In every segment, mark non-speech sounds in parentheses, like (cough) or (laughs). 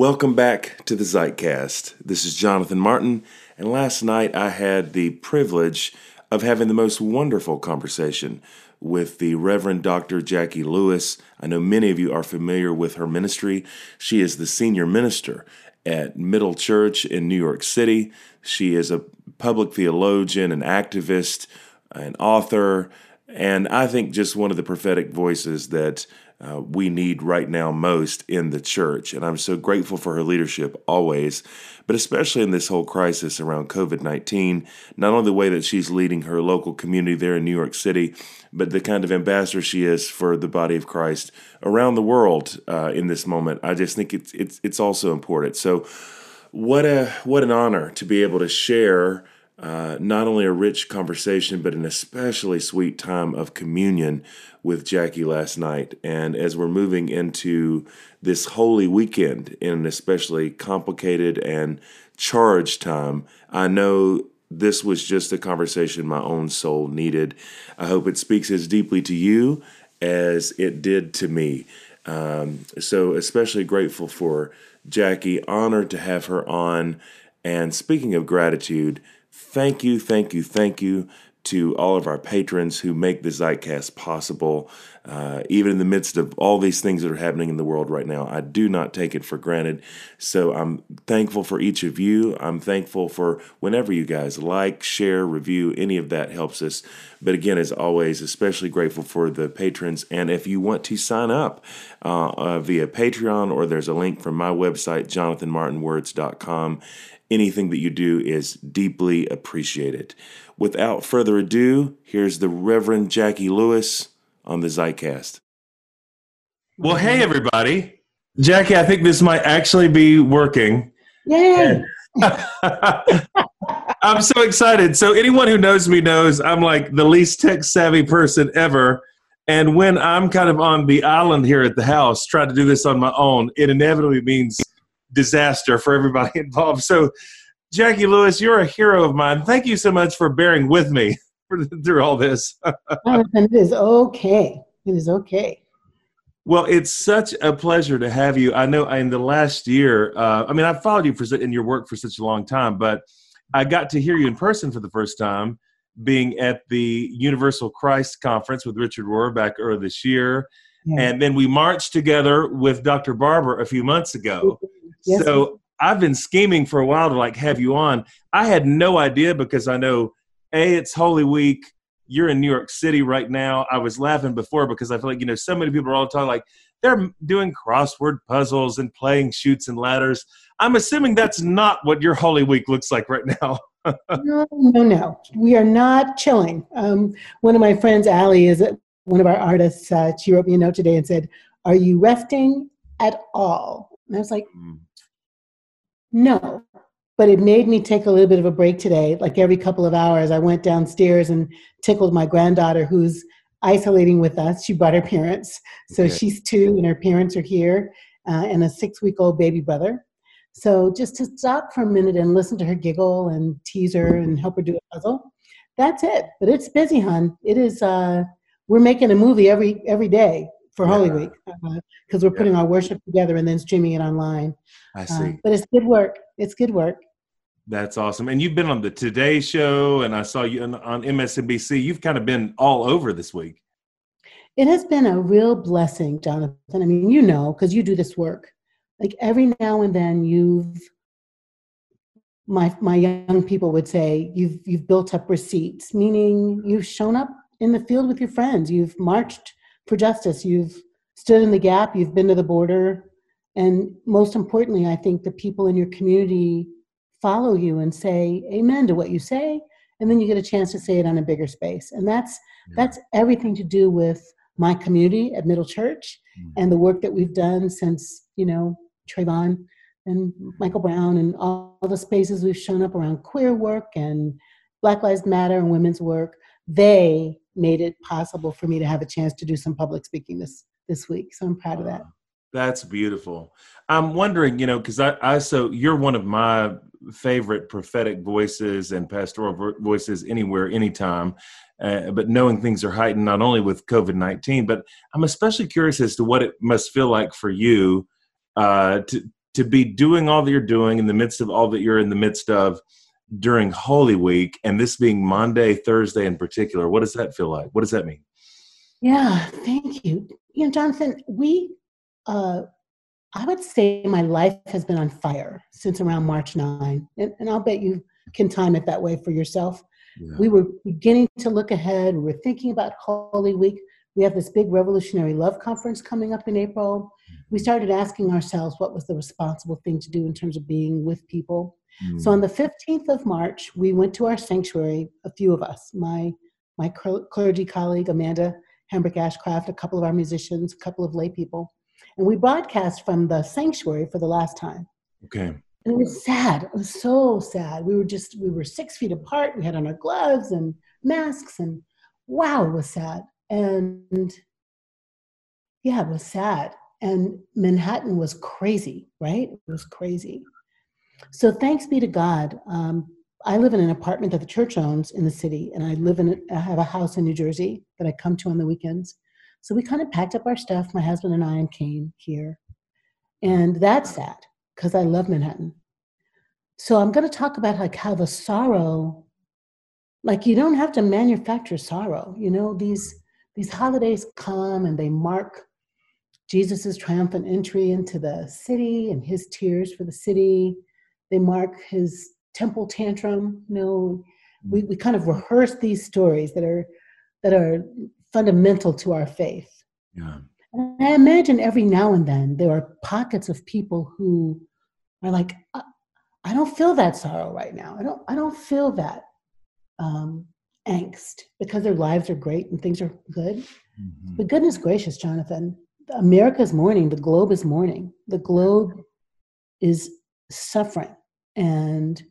Welcome back to the Zeitcast. This is Jonathan Martin, and last night I had the privilege of having the most wonderful conversation with the Reverend Dr. Jacqui Lewis. I know many of you are familiar with her ministry. She is the senior minister at Middle Church in New York City. She is a public theologian, an activist, an author, and I think just one of the prophetic voices that uh, we need right now most in the church. And I'm so grateful for her leadership always, but especially in this whole crisis around COVID 19, not only the way that she's leading her local community there in New York City, but the kind of ambassador she is for the body of Christ around the world uh, in this moment. I just think it's, it's, it's also important. So, what a what an honor to be able to share uh, not only a rich conversation, but an especially sweet time of communion with Jacqui last night. And as we're moving into this holy weekend in an especially complicated and charged time, I know this was just a conversation my own soul needed. I hope it speaks as deeply to you as it did to me. Um, so, especially grateful for Jacqui, honored to have her on. And speaking of gratitude, thank you, thank you, thank you to all of our patrons who make the Zeitcast possible. Uh, even in the midst of all these things that are happening in the world right now, I do not take it for granted. So I'm thankful for each of you. I'm thankful for whenever you guys like, share, review, any of that helps us. But again, as always, especially grateful for the patrons. And if you want to sign up uh, uh, via Patreon, or there's a link from my website, jonathanmartinwords.com anything that you do is deeply appreciated. Without further ado, here's the Reverend Jacqui Lewis on the Zeitcast. Well, hey, everybody. Jacqui, I think this might actually be working. Yay! (laughs) I'm so excited. So, anyone who knows me knows I'm like the least tech savvy person ever. And when I'm kind of on the island here at the house trying to do this on my own, it inevitably means disaster for everybody (laughs) involved. So, Jacqui Lewis, you're a hero of mine. Thank you so much for bearing with me (laughs) through all this. (laughs) it is okay. It is okay. Well, it's such a pleasure to have you. I know in the last year, uh, I mean, I've followed you for in your work for such a long time, but I got to hear you in person for the first time being at the Universal Christ Conference with Richard Rohr back earlier this year. Yeah. And then we marched together with Dr. Barber a few months ago. Yes. So I've been scheming for a while to like have you on. I had no idea because I know a it's Holy Week. You're in New York City right now. I was laughing before because I feel like you know so many people are all talking like they're doing crossword puzzles and playing Chutes and Ladders. I'm assuming that's not what your Holy Week looks like right now. (laughs) no, no, no. We are not chilling. Um, one of my friends, Allie, is one of our artists. Uh, she wrote me a note today and said, "Are you resting at all?" And I was like, mm. No, but it made me take a little bit of a break today. Like every couple of hours, I went downstairs and tickled my granddaughter who's isolating with us. She brought her parents. So okay. she's two and her parents are here, uh, and a six week old baby brother. So just to stop for a minute and listen to her giggle and tease her and help her do a puzzle. That's it. But it's busy, hon. It is. Uh, we're making a movie every every day for yeah. Holy Week because uh, we're putting our worship together and then streaming it online. I uh, see. but it's good work. It's good work. That's awesome. And you've been on the Today Show, and I saw you on, on MSNBC. You've kind of been all over this week. It has been a real blessing, Jonathan. I mean, you know, because you do this work. Like every now and then, you've my my young people would say you've you've built up receipts, meaning you've shown up in the field with your friends. You've marched for justice. You've stood in the gap. You've been to the border. And most importantly, I think the people in your community follow you and say amen to what you say. And then you get a chance to say it on a bigger space. And that's yeah. that's everything to do with my community at Middle Church mm-hmm. and the work that we've done since, you know, Trayvon and Michael Brown and all the spaces we've shown up around queer work and Black Lives Matter and women's work. They made it possible for me to have a chance to do some public speaking this this week. So I'm proud of that. That's beautiful. I'm wondering, you know, because I, I so you're one of my favorite prophetic voices and pastoral voices anywhere, anytime. Uh, but knowing things are heightened not only with COVID 19, but I'm especially curious as to what it must feel like for you uh, to, to be doing all that you're doing in the midst of all that you're in the midst of during Holy Week, and this being Maundy Thursday in particular, what does that feel like? What does that mean? Yeah, thank you. You know, Jonathan, we, uh, I would say my life has been on fire since around March 9. And, and I'll bet you can time it that way for yourself. Yeah. We were beginning to look ahead. We were thinking about Holy Week. We have this big Revolutionary Love Conference coming up in April. We mm-hmm. started asking ourselves what was the responsible thing to do in terms of being with people. Mm. So on the 15th of March, we went to our sanctuary, a few of us, my, my clergy colleague, Amanda Hambrick Ashcraft, a couple of our musicians, a couple of lay people, and we broadcast from the sanctuary for the last time. Okay. And it was sad. It was so sad. We were just, we were six feet apart. We had on our gloves and masks, and wow, it was sad. And yeah, it was sad. And Manhattan was crazy, right? It was crazy. So thanks be to God. Um, I live in an apartment that the church owns in the city, and I live in I have a house in New Jersey that I come to on the weekends. So we kind of packed up our stuff, my husband and I, and came here. And that's sad because I love Manhattan. So I'm going to talk about like how the sorrow, like you don't have to manufacture sorrow. You know, these these holidays come and they mark Jesus's triumphant entry into the city and his tears for the city. They mark his temple tantrum. You know, we, we kind of rehearse these stories that are that are fundamental to our faith. Yeah. And I imagine every now and then there are pockets of people who are like, I, I don't feel that sorrow right now. I don't. I don't feel that um, angst because their lives are great and things are good. Mm-hmm. But goodness gracious, Jonathan, America's mourning. The globe is mourning. The globe is suffering, and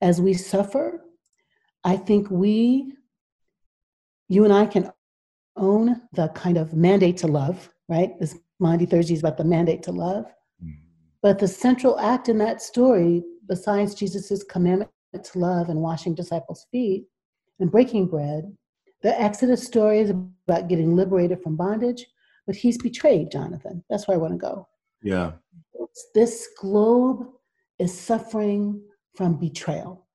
as we suffer, I think we, you and I, can own the kind of mandate to love, right? This Maundy Thursday is about the mandate to love. Mm-hmm. But the central act in that story, besides Jesus' commandment to love and washing disciples' feet and breaking bread, the Exodus story is about getting liberated from bondage, but he's betrayed, Jonathan. That's where I want to go. Yeah. This globe is suffering from betrayal.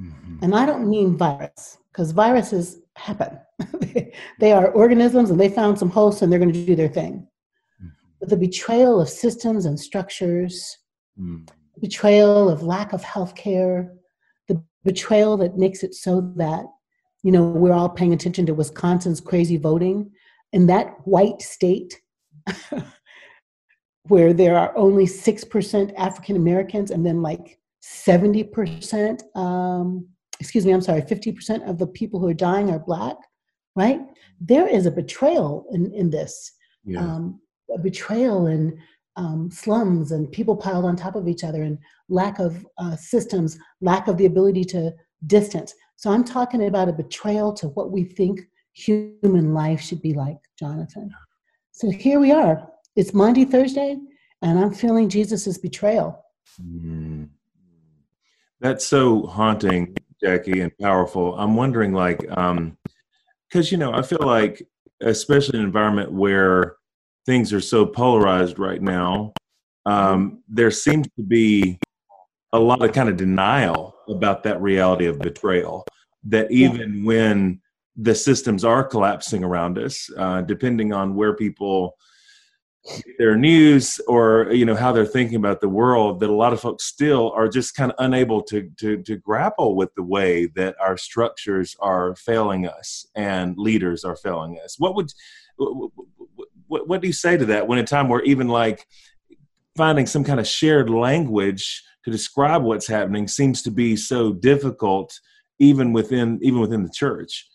Mm-hmm. And I don't mean virus, because viruses happen. (laughs) they are organisms and they found some hosts and they're going to do their thing. Mm-hmm. But the betrayal of systems and structures, mm-hmm. betrayal of lack of health care, the betrayal that makes it so that, you know, we're all paying attention to Wisconsin's crazy voting. In that white state, (laughs) where there are only 6% African Americans and then like 70%, um, excuse me, I'm sorry, 50% of the people who are dying are Black, right? There is a betrayal in, in this, yeah. um, a betrayal in um, slums and people piled on top of each other and lack of uh, systems, lack of the ability to distance. So I'm talking about a betrayal to what we think human life should be like, Jonathan. So here we are. It's Maundy Thursday, and I'm feeling Jesus's betrayal. Mm. That's so haunting, Jacqui, and powerful. I'm wondering, like, um, because you know, I feel like, especially in an environment where things are so polarized right now, um, there seems to be a lot of kind of denial about that reality of betrayal. That even when the systems are collapsing around us, uh, depending on where people their news or you know how they're thinking about the world that a lot of folks still are just kind of unable to to to grapple with the way that our structures are failing us and leaders are failing us. What would what, what do you say to that when a time where even like finding some kind of shared language to describe what's happening seems to be so difficult even within even within the church?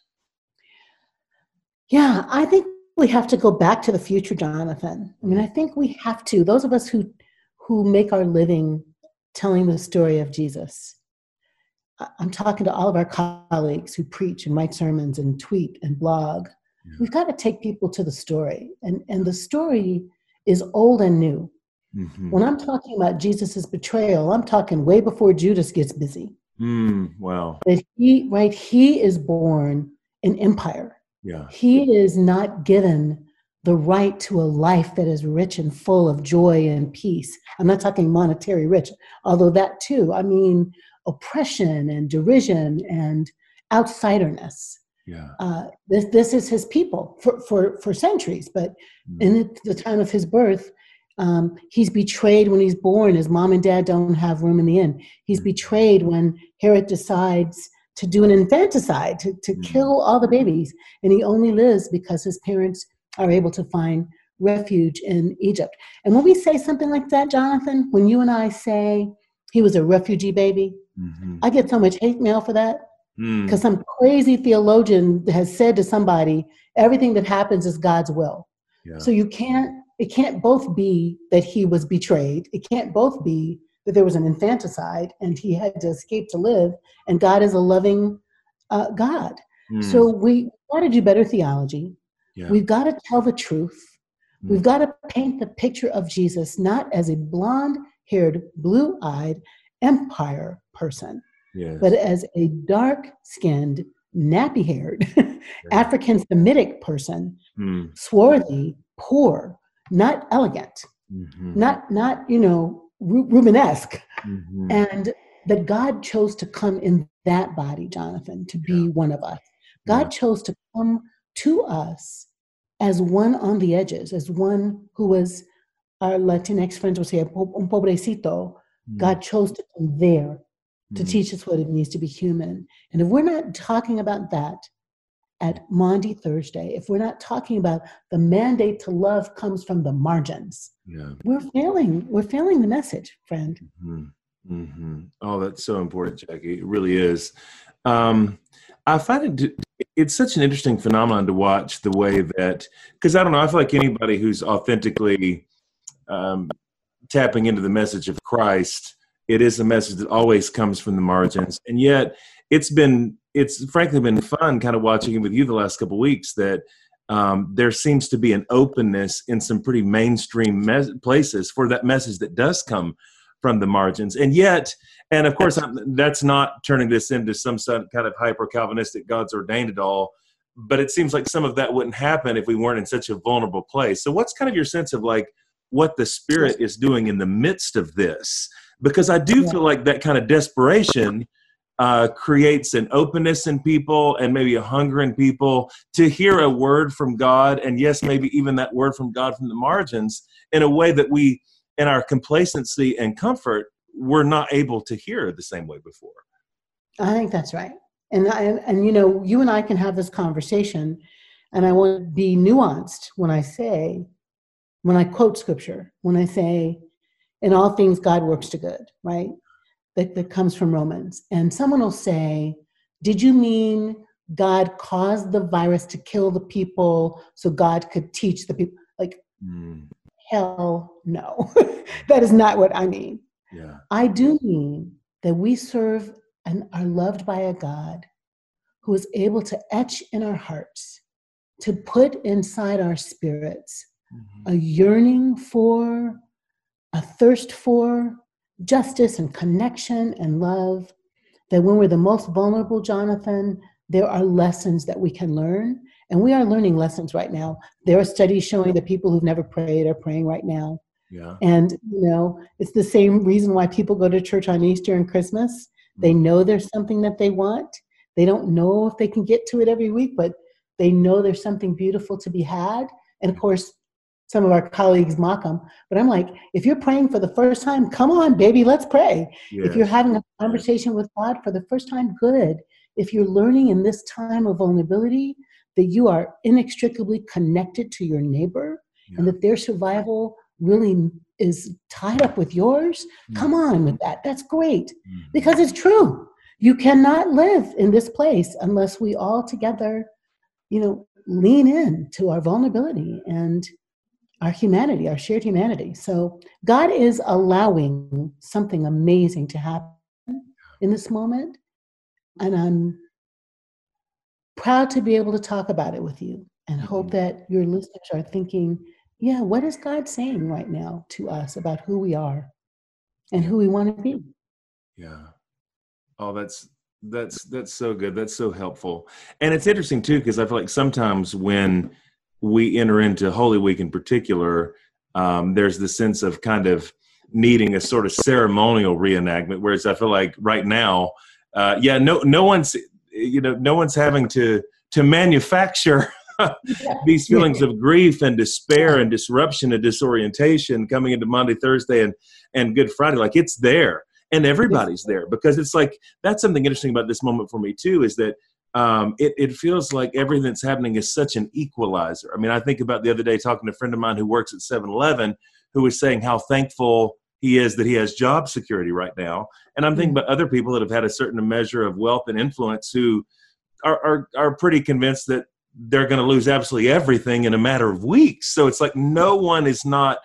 Yeah i think we have to go back to the future, Jonathan. I mean, I think we have to. Those of us who who make our living telling the story of Jesus. I'm talking to all of our colleagues who preach and write sermons and tweet and blog. Yeah. We've got to take people to the story, and and the story is old and new. Mm-hmm. When I'm talking about Jesus's betrayal, I'm talking way before Judas gets busy. Mm, wow. That he right, he is born in empire yeah. He is not given the right to a life that is rich and full of joy and peace. I'm not talking monetary rich, although that too. I mean, oppression and derision and outsiderness. Yeah. Uh, this this is his people for for for centuries, but mm. in the time of his birth, um, he's betrayed when he's born. His mom and dad don't have room in the inn. He's mm. betrayed when Herod decides to do an infanticide to, to mm. kill all the babies, and he only lives because his parents are able to find refuge in Egypt. And when we say something like that, Jonathan, when you and I say he was a refugee baby, mm-hmm. I get so much hate mail for that because mm. some crazy theologian has said to somebody, everything that happens is God's will. Yeah. So you can't, it can't both be that he was betrayed. It can't both be that there was an infanticide and he had to escape to live, and God is a loving uh, God. Mm. So we got to do better theology. Yeah. We've got to tell the truth. Mm. We've got to paint the picture of Jesus not as a blonde haired, blue eyed empire person, yes. but as a dark skinned, nappy haired, (laughs) African Semitic person, mm. swarthy, poor, not elegant, mm-hmm. not, not, you know, Rubenesque. Mm-hmm. And that God chose to come in that body, Jonathan, to be yeah. one of us. God yeah. chose to come to us as one on the edges, as one who was, our Latinx friends would say, un pobrecito. Mm. God chose to come there to mm. teach us what it means to be human. And if we're not talking about that at Maundy Thursday, if we're not talking about the mandate to love comes from the margins, yeah. we're failing. We're failing the message, friend. Mm-hmm. Mm-hmm. Oh, that's so important, Jacqui. It really is. Um, I find it it's such an interesting phenomenon to watch the way that because I don't know I feel like anybody who's authentically um, tapping into the message of Christ it is a message that always comes from the margins and yet it's been it's frankly been fun kind of watching it with you the last couple weeks that um, there seems to be an openness in some pretty mainstream mes- places for that message that does come from the margins and yet and of course, I'm, that's not turning this into some kind of hyper Calvinistic God's ordained it all. But it seems like some of that wouldn't happen if we weren't in such a vulnerable place. So, what's kind of your sense of like what the Spirit is doing in the midst of this? Because I do feel like that kind of desperation uh, creates an openness in people and maybe a hunger in people to hear a word from God, and yes, maybe even that word from God from the margins in a way that we, in our complacency and comfort, we're not able to hear the same way before. I think that's right. And I, and you know, you and I can have this conversation, and I want to be nuanced when I say, when I quote scripture, when I say, in all things God works to good, right? That, that comes from Romans. And someone will say, Did you mean God caused the virus to kill the people so God could teach the people? Like, mm. hell no. (laughs) that is not what I mean. Yeah. I do mean that we serve and are loved by a God who is able to etch in our hearts, to put inside our spirits mm-hmm. a yearning for, a thirst for justice and connection and love. That when we're the most vulnerable, Jonathan, there are lessons that we can learn. And we are learning lessons right now. There are studies showing that people who've never prayed are praying right now. Yeah. And, you know, it's the same reason why people go to church on Easter and Christmas. They mm-hmm. know there's something that they want. They don't know if they can get to it every week, but they know there's something beautiful to be had. And of course, some of our colleagues mock them. But I'm like, if you're praying for the first time, come on, baby, let's pray. Yes. If you're having a conversation with God for the first time, good. If you're learning in this time of vulnerability that you are inextricably connected to your neighbor yeah. and that their survival really is tied up with yours, mm. come on with that. That's great mm. because it's true. You cannot live in this place unless we all together, you know, lean in to our vulnerability and our humanity, our shared humanity. So God is allowing something amazing to happen in this moment. And I'm proud to be able to talk about it with you and hope mm-hmm. that your listeners are thinking yeah, what is God saying right now to us about who we are and who we want to be? Yeah. Oh, that's that's that's so good. That's so helpful. And it's interesting too because I feel like sometimes when we enter into Holy Week in particular, um, there's the sense of kind of needing a sort of ceremonial reenactment. Whereas I feel like right now, uh, yeah, no, no one's, you know, no one's having to to manufacture (laughs) these feelings of grief and despair and disruption and disorientation coming into Maundy Thursday, and and Good Friday. Like it's there, and everybody's there because it's like that's something interesting about this moment for me too. Is that um, it, it feels like everything that's happening is such an equalizer. I mean, I think about the other day talking to a friend of mine who works at 7 Eleven who was saying how thankful he is that he has job security right now. And I'm thinking mm. about other people that have had a certain measure of wealth and influence who are, are, are pretty convinced that they're going to lose absolutely everything in a matter of weeks. So it's like no one is not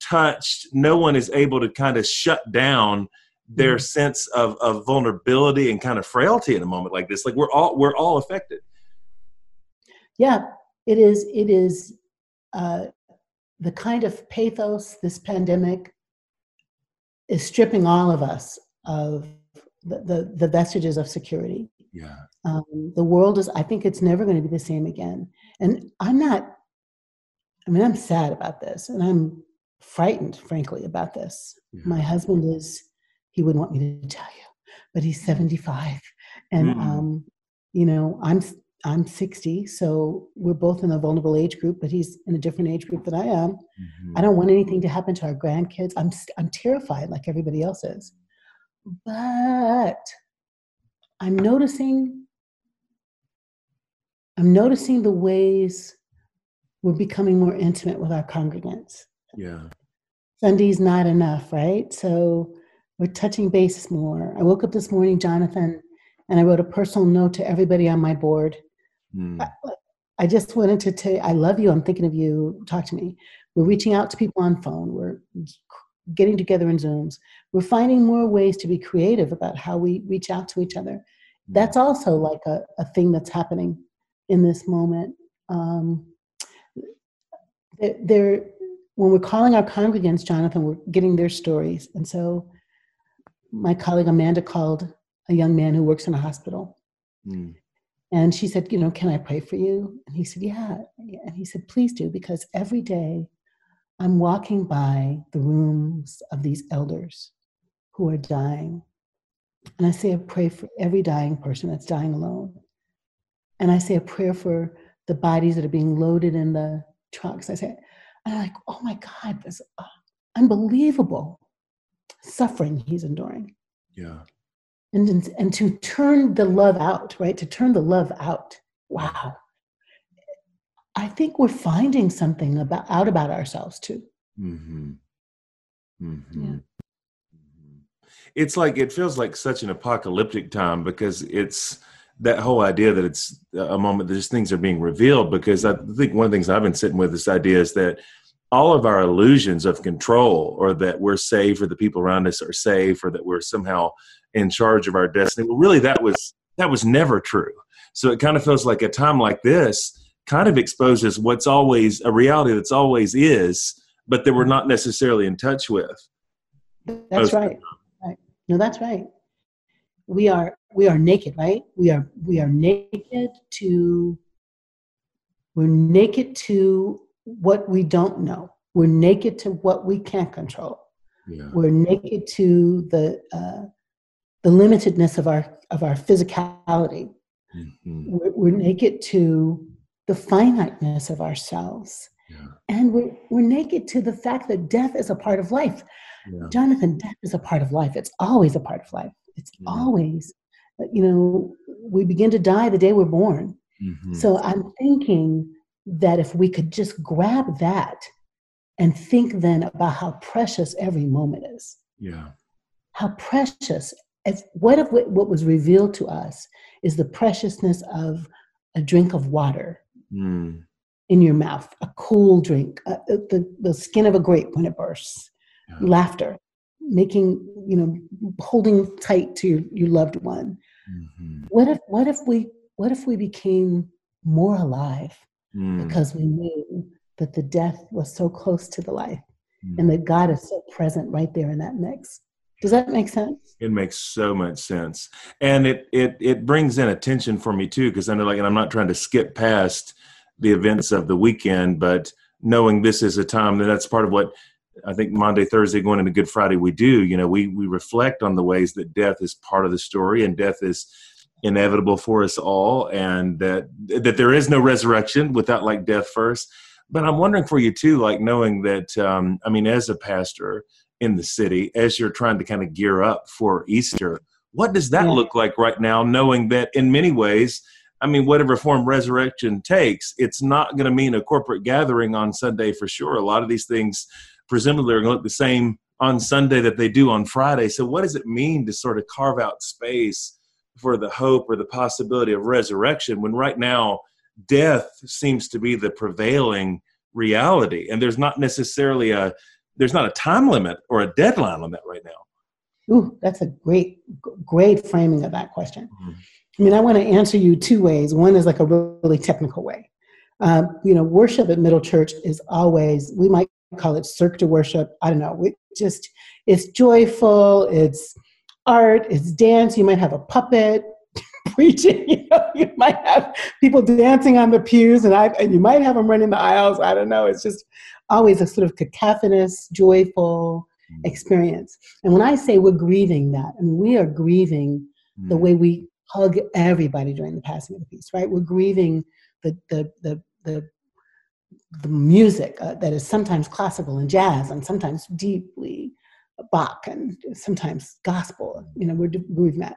touched, no one is able to kind of shut down their mm-hmm. sense of, of vulnerability and kind of frailty in a moment like this. Like we're all we're all affected. Yeah it is it is uh, the kind of pathos this pandemic is stripping all of us of the, the, the vestiges of security. Yeah. Um, the world is i think it's never going to be the same again. And i'm not i mean i'm sad about this and i'm frightened frankly about this. Yeah. my husband is he wouldn't want me to tell you, but he's 75. And, mm. um, you know, I'm, I'm 60, so we're both in a vulnerable age group, but he's in a different age group than I am. Mm-hmm. I don't want anything to happen to our grandkids. I'm, I'm terrified like everybody else is. But I'm noticing, I'm noticing the ways we're becoming more intimate with our congregants. Yeah. Sunday's not enough, right? So we're touching base more. I woke up this morning, Jonathan, and I wrote a personal note to everybody on my board. Mm. I, I, just wanted to tell you, I love you. I'm thinking of you. Talk to me. We're reaching out to people on phone. We're getting together in Zooms. We're finding more ways to be creative about how we reach out to each other. Mm. That's also like a, a thing that's happening in this moment. Um, there, when we're calling our congregants, Jonathan, we're getting their stories. And so my colleague Amanda called a young man who works in a hospital. Mm. And she said, You know, can I pray for you? And he said, Yeah. And he said, Please do, because every day I'm walking by the rooms of these elders who are dying. And I say a prayer for every dying person that's dying alone. And I say a prayer for the bodies that are being loaded in the trucks. I say, I'm like, oh my God, this uh, unbelievable suffering he's enduring. Yeah. And, and to turn the love out, right? To turn the love out. Wow. I think we're finding something about out about ourselves too. Mm-hmm. Mm-hmm. Yeah. Mm-hmm. It's like it feels like such an apocalyptic time because it's that whole idea that it's a moment that these things are being revealed. Because I think one of the things I've been sitting with this idea is that all of our illusions of control or that we're safe or the people around us are safe or that we're somehow in charge of our destiny. Well really that was that was never true. So it kind of feels like a time like this kind of exposes what's always a reality that's always is but that we're not necessarily in touch with. That's right. Right. No that's right. We are we are naked right? We are we are naked to we're naked to what we don't know. We're naked to what we can't control. Yeah. We're naked to the uh, the limitedness of our of our physicality. Mm-hmm. We're, we're, naked to the finiteness of ourselves, yeah. and we're we're naked to the fact that death is a part of life. Yeah. Jonathan, death is a part of life. It's always a part of life. It's always, you know, we begin to die the day we're born. Mm-hmm. So I'm thinking that if we could just grab that and think then about how precious every moment is. Yeah. How precious. If, what if what was revealed to us is the preciousness of a drink of water mm. in your mouth, a cool drink, uh, uh, the, the skin of a grape when it bursts, yeah. laughter, making, you know, holding tight to your, your loved one. Mm-hmm. What if, what if we, what if we became more alive? Mm. because we knew that the death was so close to the life mm. and that God is so present right there in that mix. Does that make sense? It makes so much sense, and it it it brings in attention for me too because I know like, and I'm not trying to skip past the events of the weekend, but knowing this is a time that that's part of what I think Maundy Thursday, going into Good Friday, we do. You know, we we reflect on the ways that death is part of the story, and death is inevitable for us all, and that that there is no resurrection without like death first. But I'm wondering for you too, like knowing that. Um, I mean, as a pastor in the city, as you're trying to kind of gear up for Easter, what does that look like right now? Knowing that in many ways. I mean, whatever form resurrection takes, it's not going to mean a corporate gathering on Sunday for sure. A lot of these things presumably are going to look the same on Sunday that they do on Friday. So, what does it mean to sort of carve out space for the hope or the possibility of resurrection when right now death seems to be the prevailing reality, and there's not necessarily a there's not a time limit or a deadline on that right now. Ooh, that's a great, great framing of that question. Mm-hmm. I mean, I want to answer you two ways. One is like a really technical way. Um, you know, worship at Middle Church is always, we might call it cirque de worship. I don't know. We just it's joyful. It's art. It's dance. You might have a puppet (laughs) preaching. You know, you might have people dancing on the pews, and I and you might have them running the aisles. I don't know. It's just always a sort of cacophonous, joyful mm. experience. And when I say we're grieving that, I mean we are grieving mm. the way we hug everybody during the passing of the peace. Right? We're grieving the the the the the music uh, that is sometimes classical and jazz and sometimes deeply Bach and sometimes gospel. You know, we're doing that.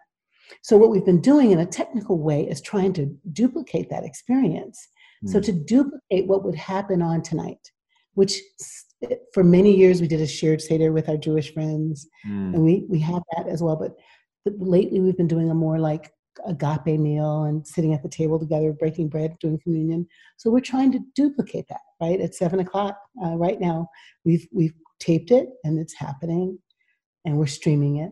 So what we've been doing in a technical way is trying to duplicate that experience. Mm. So hmm. to duplicate what would happen on tonight, which for many years we did a shared seder with our Jewish friends, mm. and we we have that as well. But lately we've been doing a more like agape meal and sitting at the table together, breaking bread, doing communion. So we're trying to duplicate that, right? At seven o'clock uh, right now, we've we've taped it and it's happening, and we're streaming it.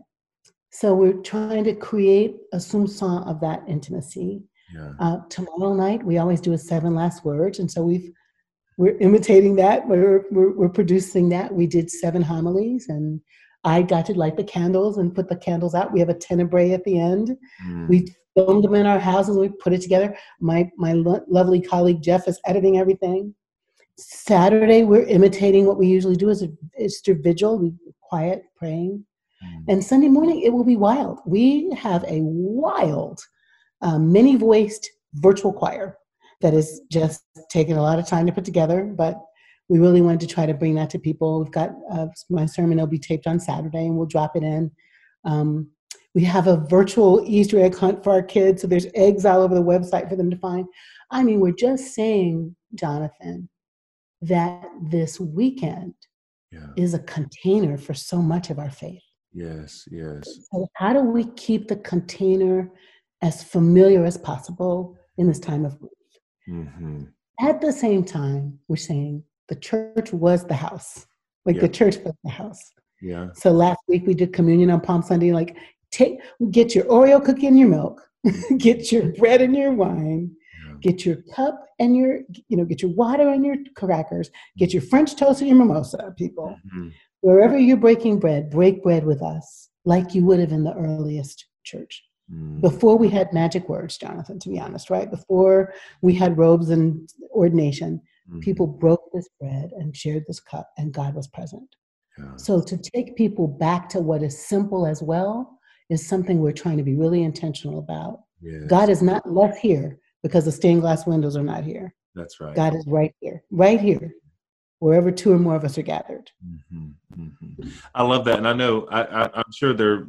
So we're trying to create a soupçon of that intimacy. Yeah. Uh, tomorrow night, we always do a seven last words, and so we've we're imitating that. We're, we're, we're producing that. We did seven homilies, and I got to light the candles and put the candles out. We have a tenebrae at the end. Mm. We filmed them in our houses. We put it together. My my lo- lovely colleague Jeff is editing everything. Saturday we're imitating what we usually do as a Easter vigil. We quiet praying, mm. and Sunday morning it will be wild. We have a wild, um, many voiced virtual choir that is just taking a lot of time to put together, but we really wanted to try to bring that to people. We've got uh, my sermon, it'll be taped on Saturday, and we'll drop it in. Um, we have a virtual Easter egg hunt for our kids, so there's eggs all over the website for them to find. I mean, we're just saying, Jonathan, that this weekend yeah. is a container for so much of our faith. Yes, yes. So, how do we keep the container as familiar as possible in this time of grief? Mm-hmm. At the same time, we're saying the church was the house. Like yeah. the church was the house. Yeah. So last week we did communion on Palm Sunday. Like, take get your Oreo cookie and your milk, (laughs) get your bread and your wine. Get your cup and your you know get your water and your crackers, get your French toast and your mimosa. People, mm-hmm. wherever you're breaking bread, break bread with us like you would have in the earliest church. Mm. Before we had magic words, Jonathan, to be honest, right? Before we had robes and ordination, Mm-hmm. People broke this bread and shared this cup, and God was present. Yeah. So to take people back to what is simple as well is something we're trying to be really intentional about. Yes. God is not left here because the stained glass windows are not here. That's right. God is right here, right here, wherever two or more of us are gathered. Mm-hmm. Mm-hmm. I love that, and I know I, am sure there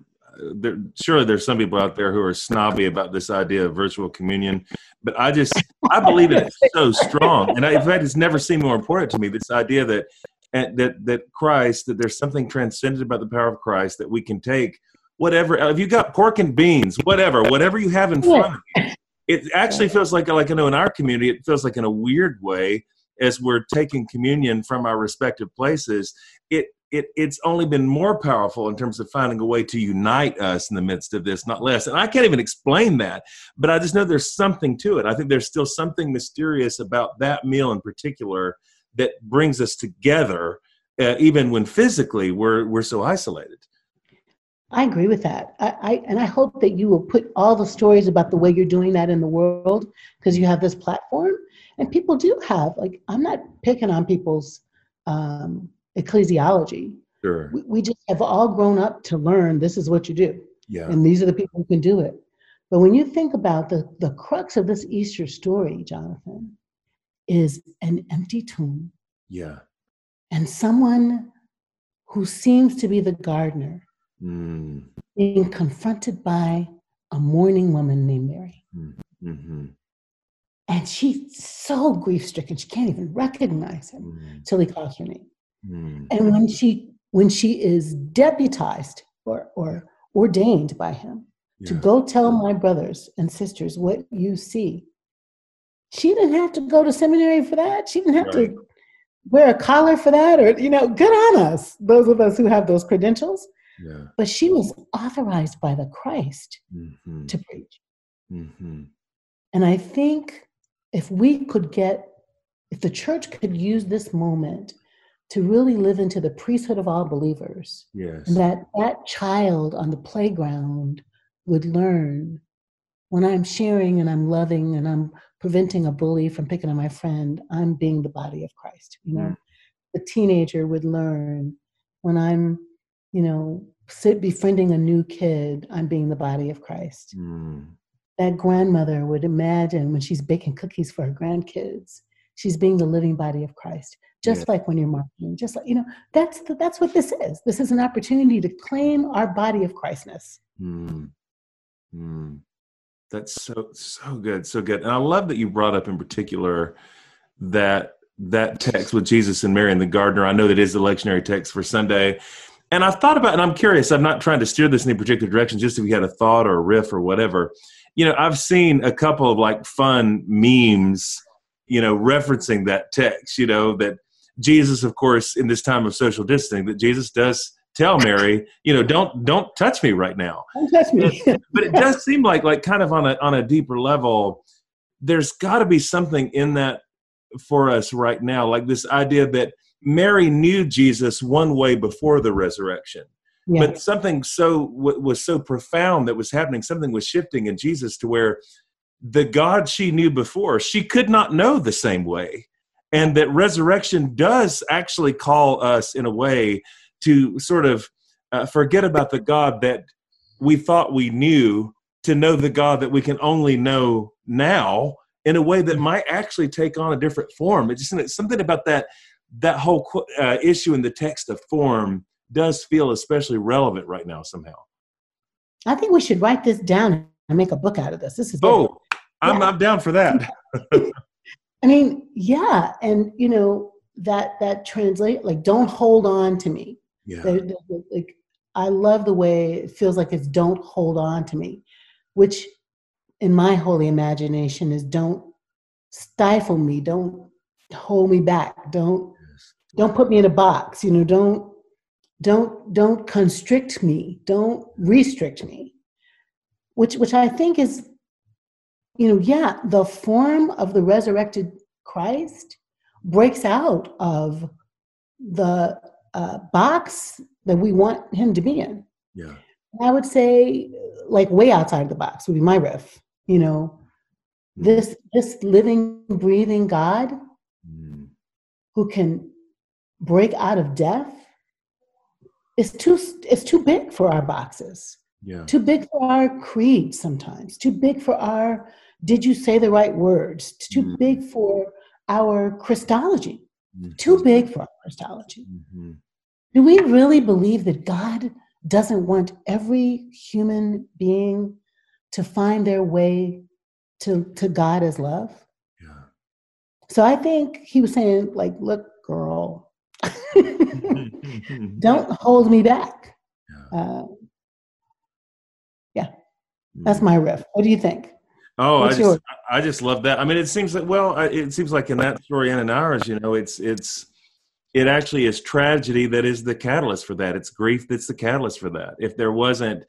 there, surely there's some people out there who are snobby about this idea of virtual communion, but I just I believe it so strong, and I, in fact, it's never seemed more important to me. This idea that that that Christ, that there's something transcendent about the power of Christ that we can take whatever. If you got pork and beans, whatever, whatever you have in front of you, it actually feels like like I know in our community, it feels like in a weird way as we're taking communion from our respective places, it it, it's only been more powerful in terms of finding a way to unite us in the midst of this, not less. And I can't even explain that, but I just know there's something to it. I think there's still something mysterious about that meal in particular that brings us together, uh, even when physically we're we're so isolated. I agree with that. I, I, and I hope that you will put all the stories about the way you're doing that in the world because you have this platform. And people do have like I'm not picking on people's um, ecclesiology. Sure. We, we just have all grown up to learn this is what you do. Yeah. And these are the people who can do it. But when you think about the, the crux of this Easter story, Jonathan, is an empty tomb. Yeah. And someone who seems to be the gardener Mm. being confronted by a mourning woman named Mary. Mm-hmm. And she's so grief stricken, she can't even recognize him Mm. till he calls her name. Mm. And when she when she is deputized or, or ordained by him to go tell my brothers and sisters what you see, she didn't have to go to seminary for that. She didn't have Right. to wear a collar for that, or you know, good on us, those of us who have those credentials. Yeah. But she was authorized by the Christ Mm-hmm. to preach. Mm-hmm. And I think if we could get, if the church could use this moment to really live into the priesthood of all believers, Yes. and that that child on the playground would learn when I'm sharing and I'm loving and I'm preventing a bully from picking on my friend, I'm being the body of Christ. You know, Mm. the teenager would learn when I'm, you know, sit befriending a new kid, I'm being the body of Christ Mm. that grandmother would imagine when she's baking cookies for her grandkids she's being the living body of christ just Yeah. like when you're marketing just like you know that's the, that's what this is this is an opportunity to claim our body of christness Mm. Mm. That's so so good, so good. And I love that you brought up in particular that that text with Jesus and Mary and the gardener. I know that is the lectionary text for Sunday. And I've thought about, and I'm curious, I'm not trying to steer this in any particular direction, just if you had a thought or a riff or whatever. You know, I've seen a couple of like fun memes, you know, referencing that text, you know, that Jesus, of course, in this time of social distancing, that Jesus does tell Mary, you know, don't don't touch me right now don't touch me but it does seem like like kind of on a on a deeper level there's got to be something in that for us right now like this idea that mary knew jesus one way before the resurrection. Yeah. but something so was so profound that was happening something was shifting in jesus to where the god she knew before she could not know the same way. And that resurrection does actually call us in a way to sort of uh, forget about the god that we thought we knew to know the god that we can only know now in a way that might actually take on a different form. It's just it's something about that that whole uh, issue in the text of form does feel especially relevant right now somehow. I think we should write this down and make a book out of this. This is oh i'm, Yeah. I'm down for that. (laughs) (laughs) I mean yeah and you know that that translate like don't hold on to me. Yeah. Like I love the way it feels like it's don't hold on to me, which in my holy imagination is don't stifle me, don't hold me back, don't don't put me in a box, you know, don't don't don't constrict me, don't restrict me. Which which I think is you know, yeah, the form of the resurrected Christ breaks out of the uh, box that we want him to be in. yeah I would say, like, way outside the box would be my riff. You know, this this living, breathing God Mm. who can break out of death is too it's too big for our boxes. yeah Too big for our creed sometimes. Too big for our did you say the right words? Too Mm. big for our Christology. Mhm. Too big for our Christology. Mhm. Do we really believe that God doesn't want every human being to find their way to, to God as love? yeah So I think he was saying, like, look, (laughs) don't hold me back. Yeah. Uh, that's my riff. What do you think? Oh, I just yours? I just love that. I mean, it seems like well, it seems like in that story and in ours, you know, it's it's it actually is tragedy that is the catalyst for that. It's grief that's the catalyst for that. If there wasn't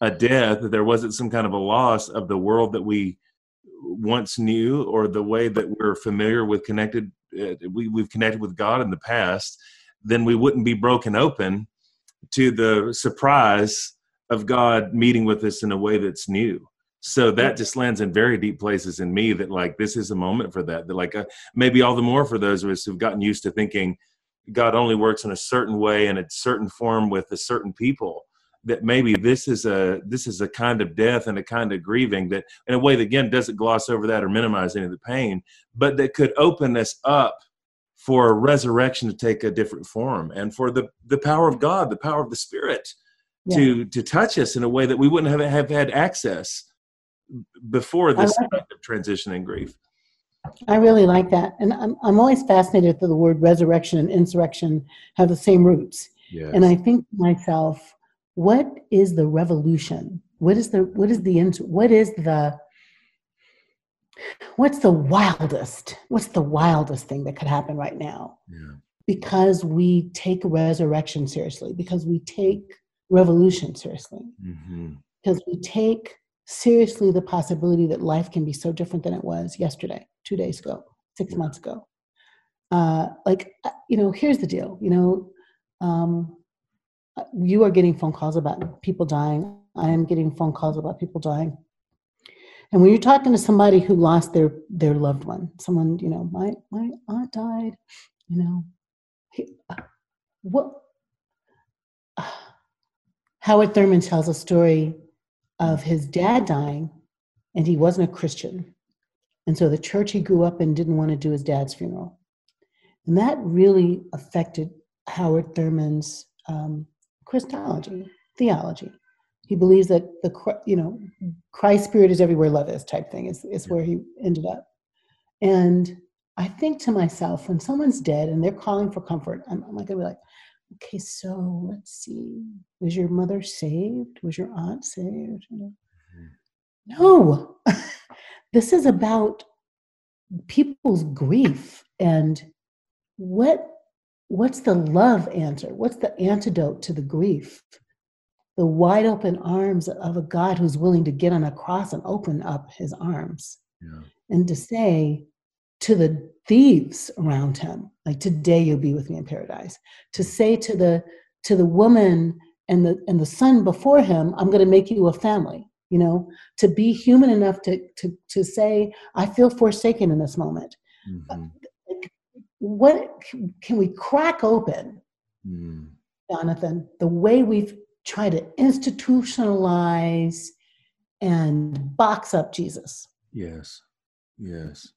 a death, if there wasn't some kind of a loss of the world that we once knew or the way that we're familiar with connected we, we've connected with god in the past then we wouldn't be broken open to the surprise of God meeting with us in a way that's new. So that just lands in very deep places in me that like this is a moment for that. That like uh, maybe all the more for those of us who've gotten used to thinking God only works in a certain way and a certain form with a certain people. That maybe this is a this is a kind of death and a kind of grieving that in a way that again doesn't gloss over that or minimize any of the pain, but that could open us up for a resurrection to take a different form and for the the power of God, the power of the Spirit yeah. to to touch us in a way that we wouldn't have, have had access before this like kind of transition and grief. I really like that. And I'm, I'm always fascinated that the word resurrection and insurrection have the same roots. Yes. And I think to myself, what is the revolution? What is the, what is the, what is the, what's the wildest, what's the wildest thing that could happen right now? Yeah. Because we take resurrection seriously, because we take revolution seriously, mm-hmm. because we take seriously the possibility that life can be so different than it was yesterday, two days ago, six months ago. Uh, like, uh, you know, here's the deal. You know, um, you are getting phone calls about people dying. I am getting phone calls about people dying. And when you're talking to somebody who lost their their loved one, someone, you know, my my aunt died, you know, what? (sighs) Howard Thurman tells a story of his dad dying, and he wasn't a Christian. And so the church he grew up in didn't want to do his dad's funeral. And that really affected Howard Thurman's um, Christology, theology. He believes that the you know Christ spirit is everywhere love is type thing is, is where he ended up. And I think to myself, when someone's dead and they're calling for comfort, I'm, I'm like gonna be like, okay, so let's see. Was your mother saved? Was your aunt saved? Mm-hmm. No, (laughs) this is about people's grief and what what's the love answer? What's the antidote to the grief? The wide open arms of a God who's willing to get on a cross and open up his arms yeah. and to say to the thieves around him like today you'll be with me in paradise to say to the to the woman and the and the son before him i'm going to make you a family you know to be human enough to to to say i feel forsaken in this moment mm-hmm. What can we crack open mm. jonathan the way we've tried to institutionalize and box up jesus yes yes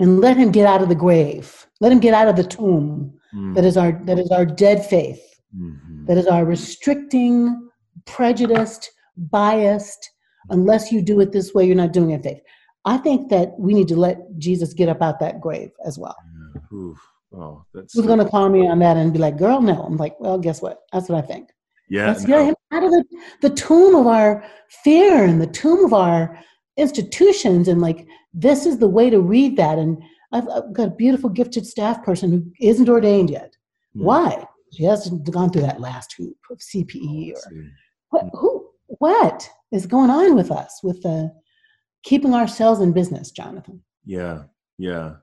and let him get out of the grave. Let him get out of the tomb mm. that is our that is our dead faith. Mm-hmm. That is our restricting, prejudiced, biased. Unless you do it this way, you're not doing it faith. I think that we need to let Jesus get up out that grave as well. Yeah. Oh, that's who's going to call me on that and be like, "Girl, no." I'm like, "Well, guess what? That's what I think." Yeah, let's no. get him out of the the tomb of our fear and the tomb of our institutions and like this is the way to read that and I've, I've got a beautiful gifted staff person who isn't ordained yet mm. why she hasn't gone through that last hoop of cpe or what mm. who what is going on with us with the keeping ourselves in business jonathan yeah yeah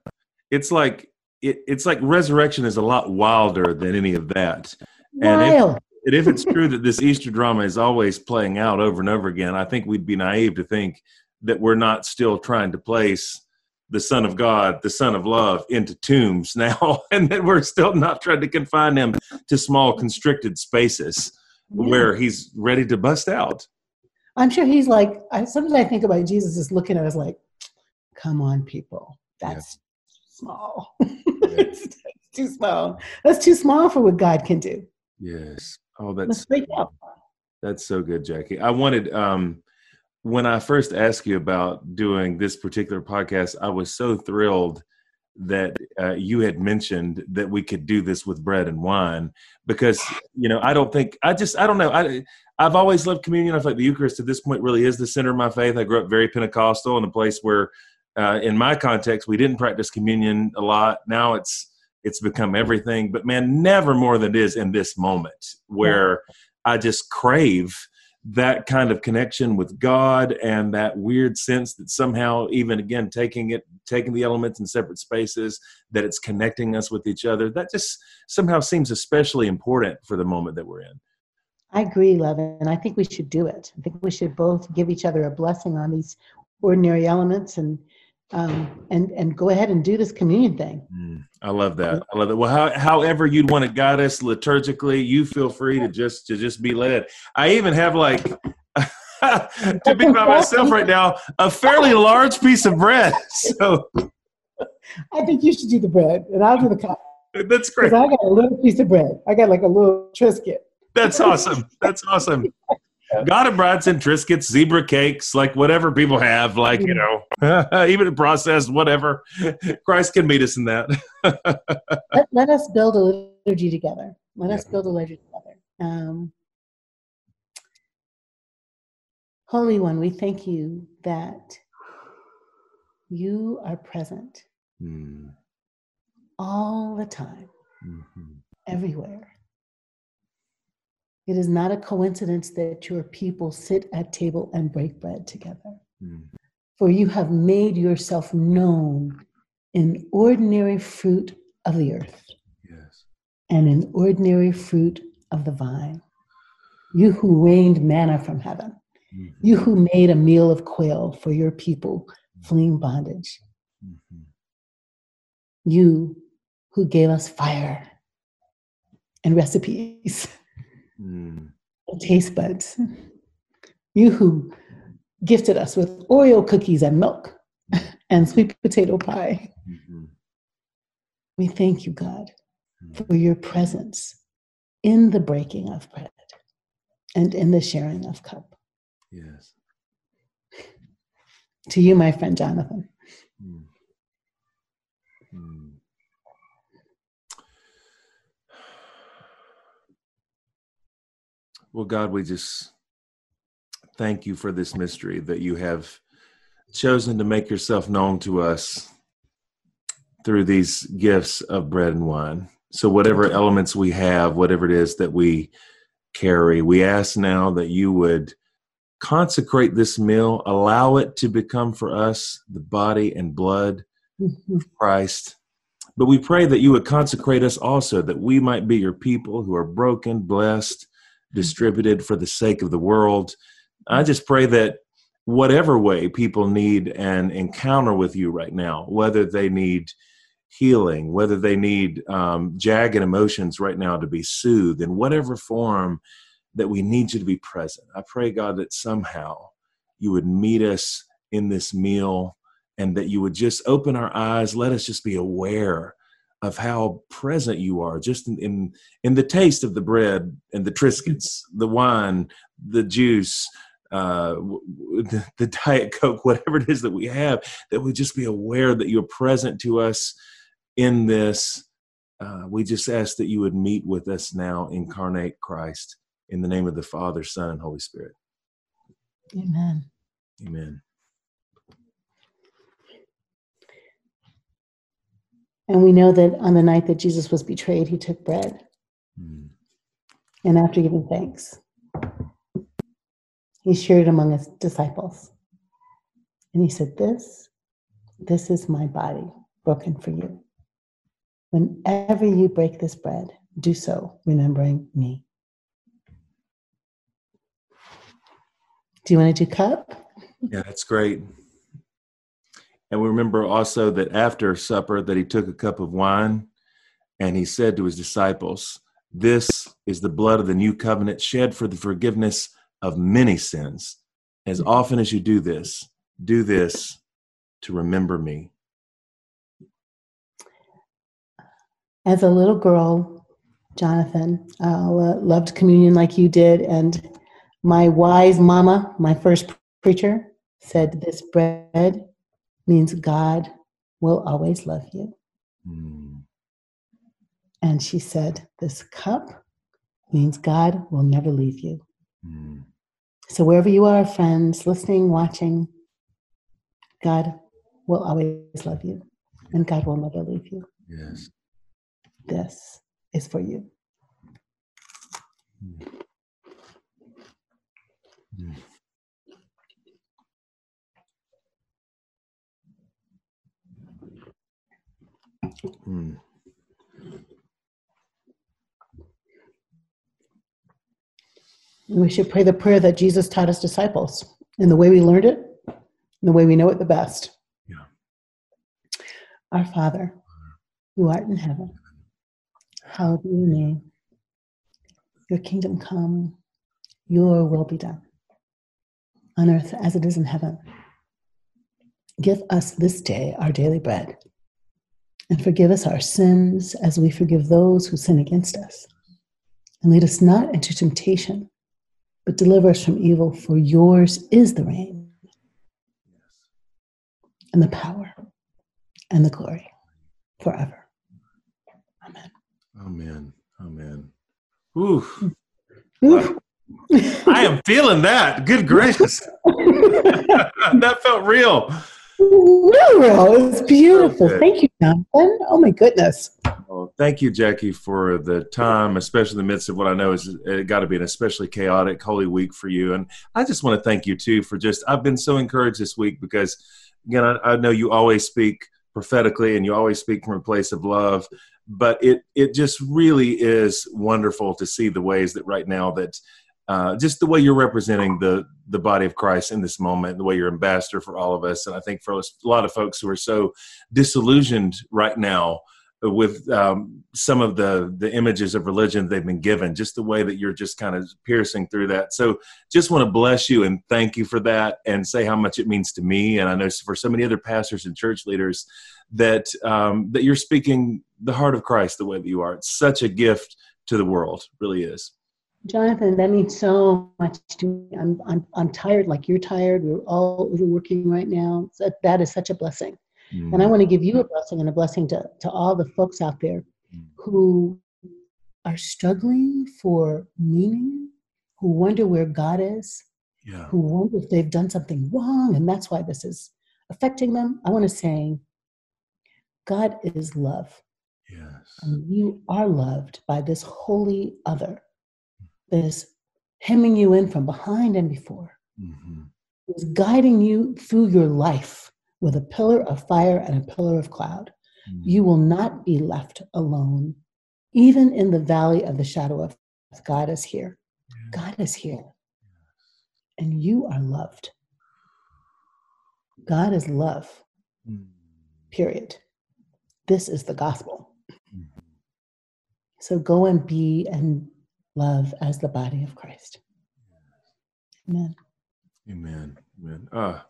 it's like it, it's like resurrection is a lot wilder than any of that Wild. and if, if it's true that this easter drama is always playing out over and over again i think we'd be naive to think that we're not still trying to place the Son of God, the Son of Love, into tombs (laughs) now, and that we're still not trying to confine him to small constricted spaces yeah. where he's ready to bust out. I'm sure he's like, I, sometimes I think about Jesus is looking at us like, come on, people, that's yeah. (laughs) small. that's too small. That's too small for what God can do. Yes. Oh, that's that's so good, Jacqui. I wanted um when I first asked you about doing this particular podcast, I was so thrilled that uh, you had mentioned that we could do this with bread and wine because you know I don't think I just I don't know I I've always loved communion. I feel like the Eucharist at this point really is the center of my faith. I grew up very Pentecostal in a place where, uh, in my context, we didn't practice communion a lot. Now it's it's become everything, but man, never more than it is in this moment where I just crave that kind of connection with God and that weird sense that somehow, even again, taking it, taking the elements in separate spaces, that it's connecting us with each other, that just somehow seems especially important for the moment that we're in. I agree, and I think we should do it. I think we should both give each other a blessing on these ordinary elements and um, and and go ahead and do this communion thing. Mm, I love that. I love that. Well, how, however you'd want to guide us liturgically, you feel free to just to just be led. I even have like (laughs) to be by myself right now a fairly large piece of bread. (laughs) So I think you should do the bread, and I'll do the cup. That's great. I got a little piece of bread. I got like a little Triscuit. That's awesome. That's awesome. (laughs) Got it, and Triscuits, zebra cakes, like whatever people have, like, you know, (laughs) even processed, whatever. Christ can meet us in that. (laughs) let, let, us build a liturgy together. Let yeah. us build a liturgy together. Um, Holy One, we thank you that you are present mm. all the time, mm-hmm. everywhere. It is not a coincidence that your people sit at table and break bread together. Mm. For you have made yourself known in ordinary fruit of the earth yes. and in ordinary fruit of the vine. You who rained manna from heaven, mm-hmm. you who made a meal of quail for your people fleeing bondage, mm-hmm. you who gave us fire and recipes mm. taste buds. You who gifted us with Oreo cookies and milk (laughs) and sweet potato pie. Mm-hmm. We thank you, God, mm-hmm. for your presence in the breaking of bread and in the sharing of cup. Yes. To you, my friend Jonathan. Mm. Mm. Well, God, we just thank you for this mystery that you have chosen to make yourself known to us through these gifts of bread and wine. So, whatever elements we have, whatever it is that we carry, we ask now that you would consecrate this meal, allow it to become for us the body and blood of (laughs) Christ. But we pray that you would consecrate us also, that we might be your people who are broken, blessed, distributed for the sake of the world. I just pray that whatever way people need an encounter with you right now, whether they need healing, whether they need um, jagged emotions right now to be soothed, in whatever form that we need you to be present. I pray, God, that somehow you would meet us in this meal and that you would just open our eyes, let us just be aware of how present you are just in, in, in the taste of the bread and the triscuits the wine the juice uh, the, the, diet coke whatever it is that we have that we just be aware that you're present to us in this. Uh, we just ask that you would meet with us now incarnate christ in the name of the father son and holy spirit. Amen. Amen And we know that on the night that Jesus was betrayed, he took bread. Mm. And after giving thanks, he shared it among his disciples. And he said, This, this is my body broken for you. Whenever you break this bread, do so remembering me. Do you want to do cup? Yeah, that's great. And we remember also that after supper that he took a cup of wine and he said to his disciples, This is the blood of the new covenant shed for the forgiveness of many sins. As often as you do this, do this to remember me. As a little girl, Jonathan, uh, loved communion like you did. And my wise mama, my first preacher, said, This bread means God will always love you. Mm. And she said, This cup means God will never leave you. Mm. So, wherever you are, friends, listening, watching, God will always love you and God will never leave you. Yes. This is for you. Mm. Mm. We should pray the prayer that Jesus taught his disciples in the way we learned it, in the way we know it the best. Yeah. Our Father, who art in heaven, hallowed be your name. Your kingdom come, your will be done, on earth as it is in heaven. Give us this day our daily bread, and forgive us our sins as we forgive those who sin against us. And lead us not into temptation, but deliver us from evil, for yours is the reign, and the power, and the glory forever. Amen. Amen. Amen. Oof. Oof. I am feeling that. Good gracious. (laughs) that felt real. Real, real. It was beautiful. Thank you, Jonathan. Oh my goodness. Well, thank you, Jacqui, for the time, especially in the midst of what I know is it got to be an especially chaotic Holy Week for you. And I just want to thank you too for just I've been so encouraged this week because again I, I know you always speak prophetically and you always speak from a place of love, but it it just really is wonderful to see the ways that right now that uh, just the way you're representing the the body of Christ in this moment, the way you're ambassador for all of us, and I think for a lot of folks who are so disillusioned right now with um, some of the the images of religion they've been given, just the way that you're just kind of piercing through that. So, just want to bless you and thank you for that, and say how much it means to me, and I know for so many other pastors and church leaders that um, that you're speaking the heart of Christ the way that you are. It's such a gift to the world, really is. Jonathan, that means so much to me. I'm, I'm, I'm tired like you're tired. We're all overworking right now. That, that is such a blessing. Mm. And I want to give you a blessing and a blessing to, to all the folks out there Mm. who are struggling for meaning, who wonder where God is, yeah, who wonder if they've done something wrong and that's why this is affecting them. I want to say, God is love. yes, And you are loved by this holy other that is hemming you in from behind and before, hmm is guiding you through your life with a pillar of fire and a pillar of cloud. Mm. You will not be left alone, even in the valley of the shadow of death. God is here. God is here. And you are loved. God is love, Mm. period. This is the gospel. Mhm. So go and be and love as the body of Christ. Amen. Amen. Amen. Ah,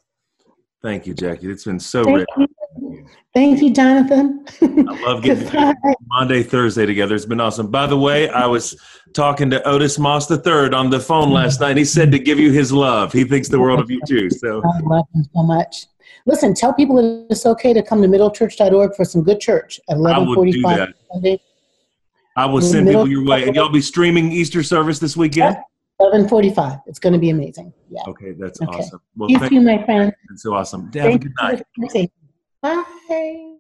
thank you, Jacqui. It's been so Thank rich. you. Thank you, Jonathan. I love getting (laughs) Maundy Thursday together. It's been awesome. By the way, I was talking to Otis Moss III on the phone last night. He said to give you his love. He thinks the world of you too. So I love him so much. Listen, tell people it's okay to come to middlechurch.org for some good church at I will do 1145 that. Sunday. I will send people your way. And y'all be streaming Easter service this weekend? 1145. It's going to be amazing. Yeah. Okay, that's Okay. awesome. Well, You thank you. my friend. It's so awesome. Have a good night. Bye.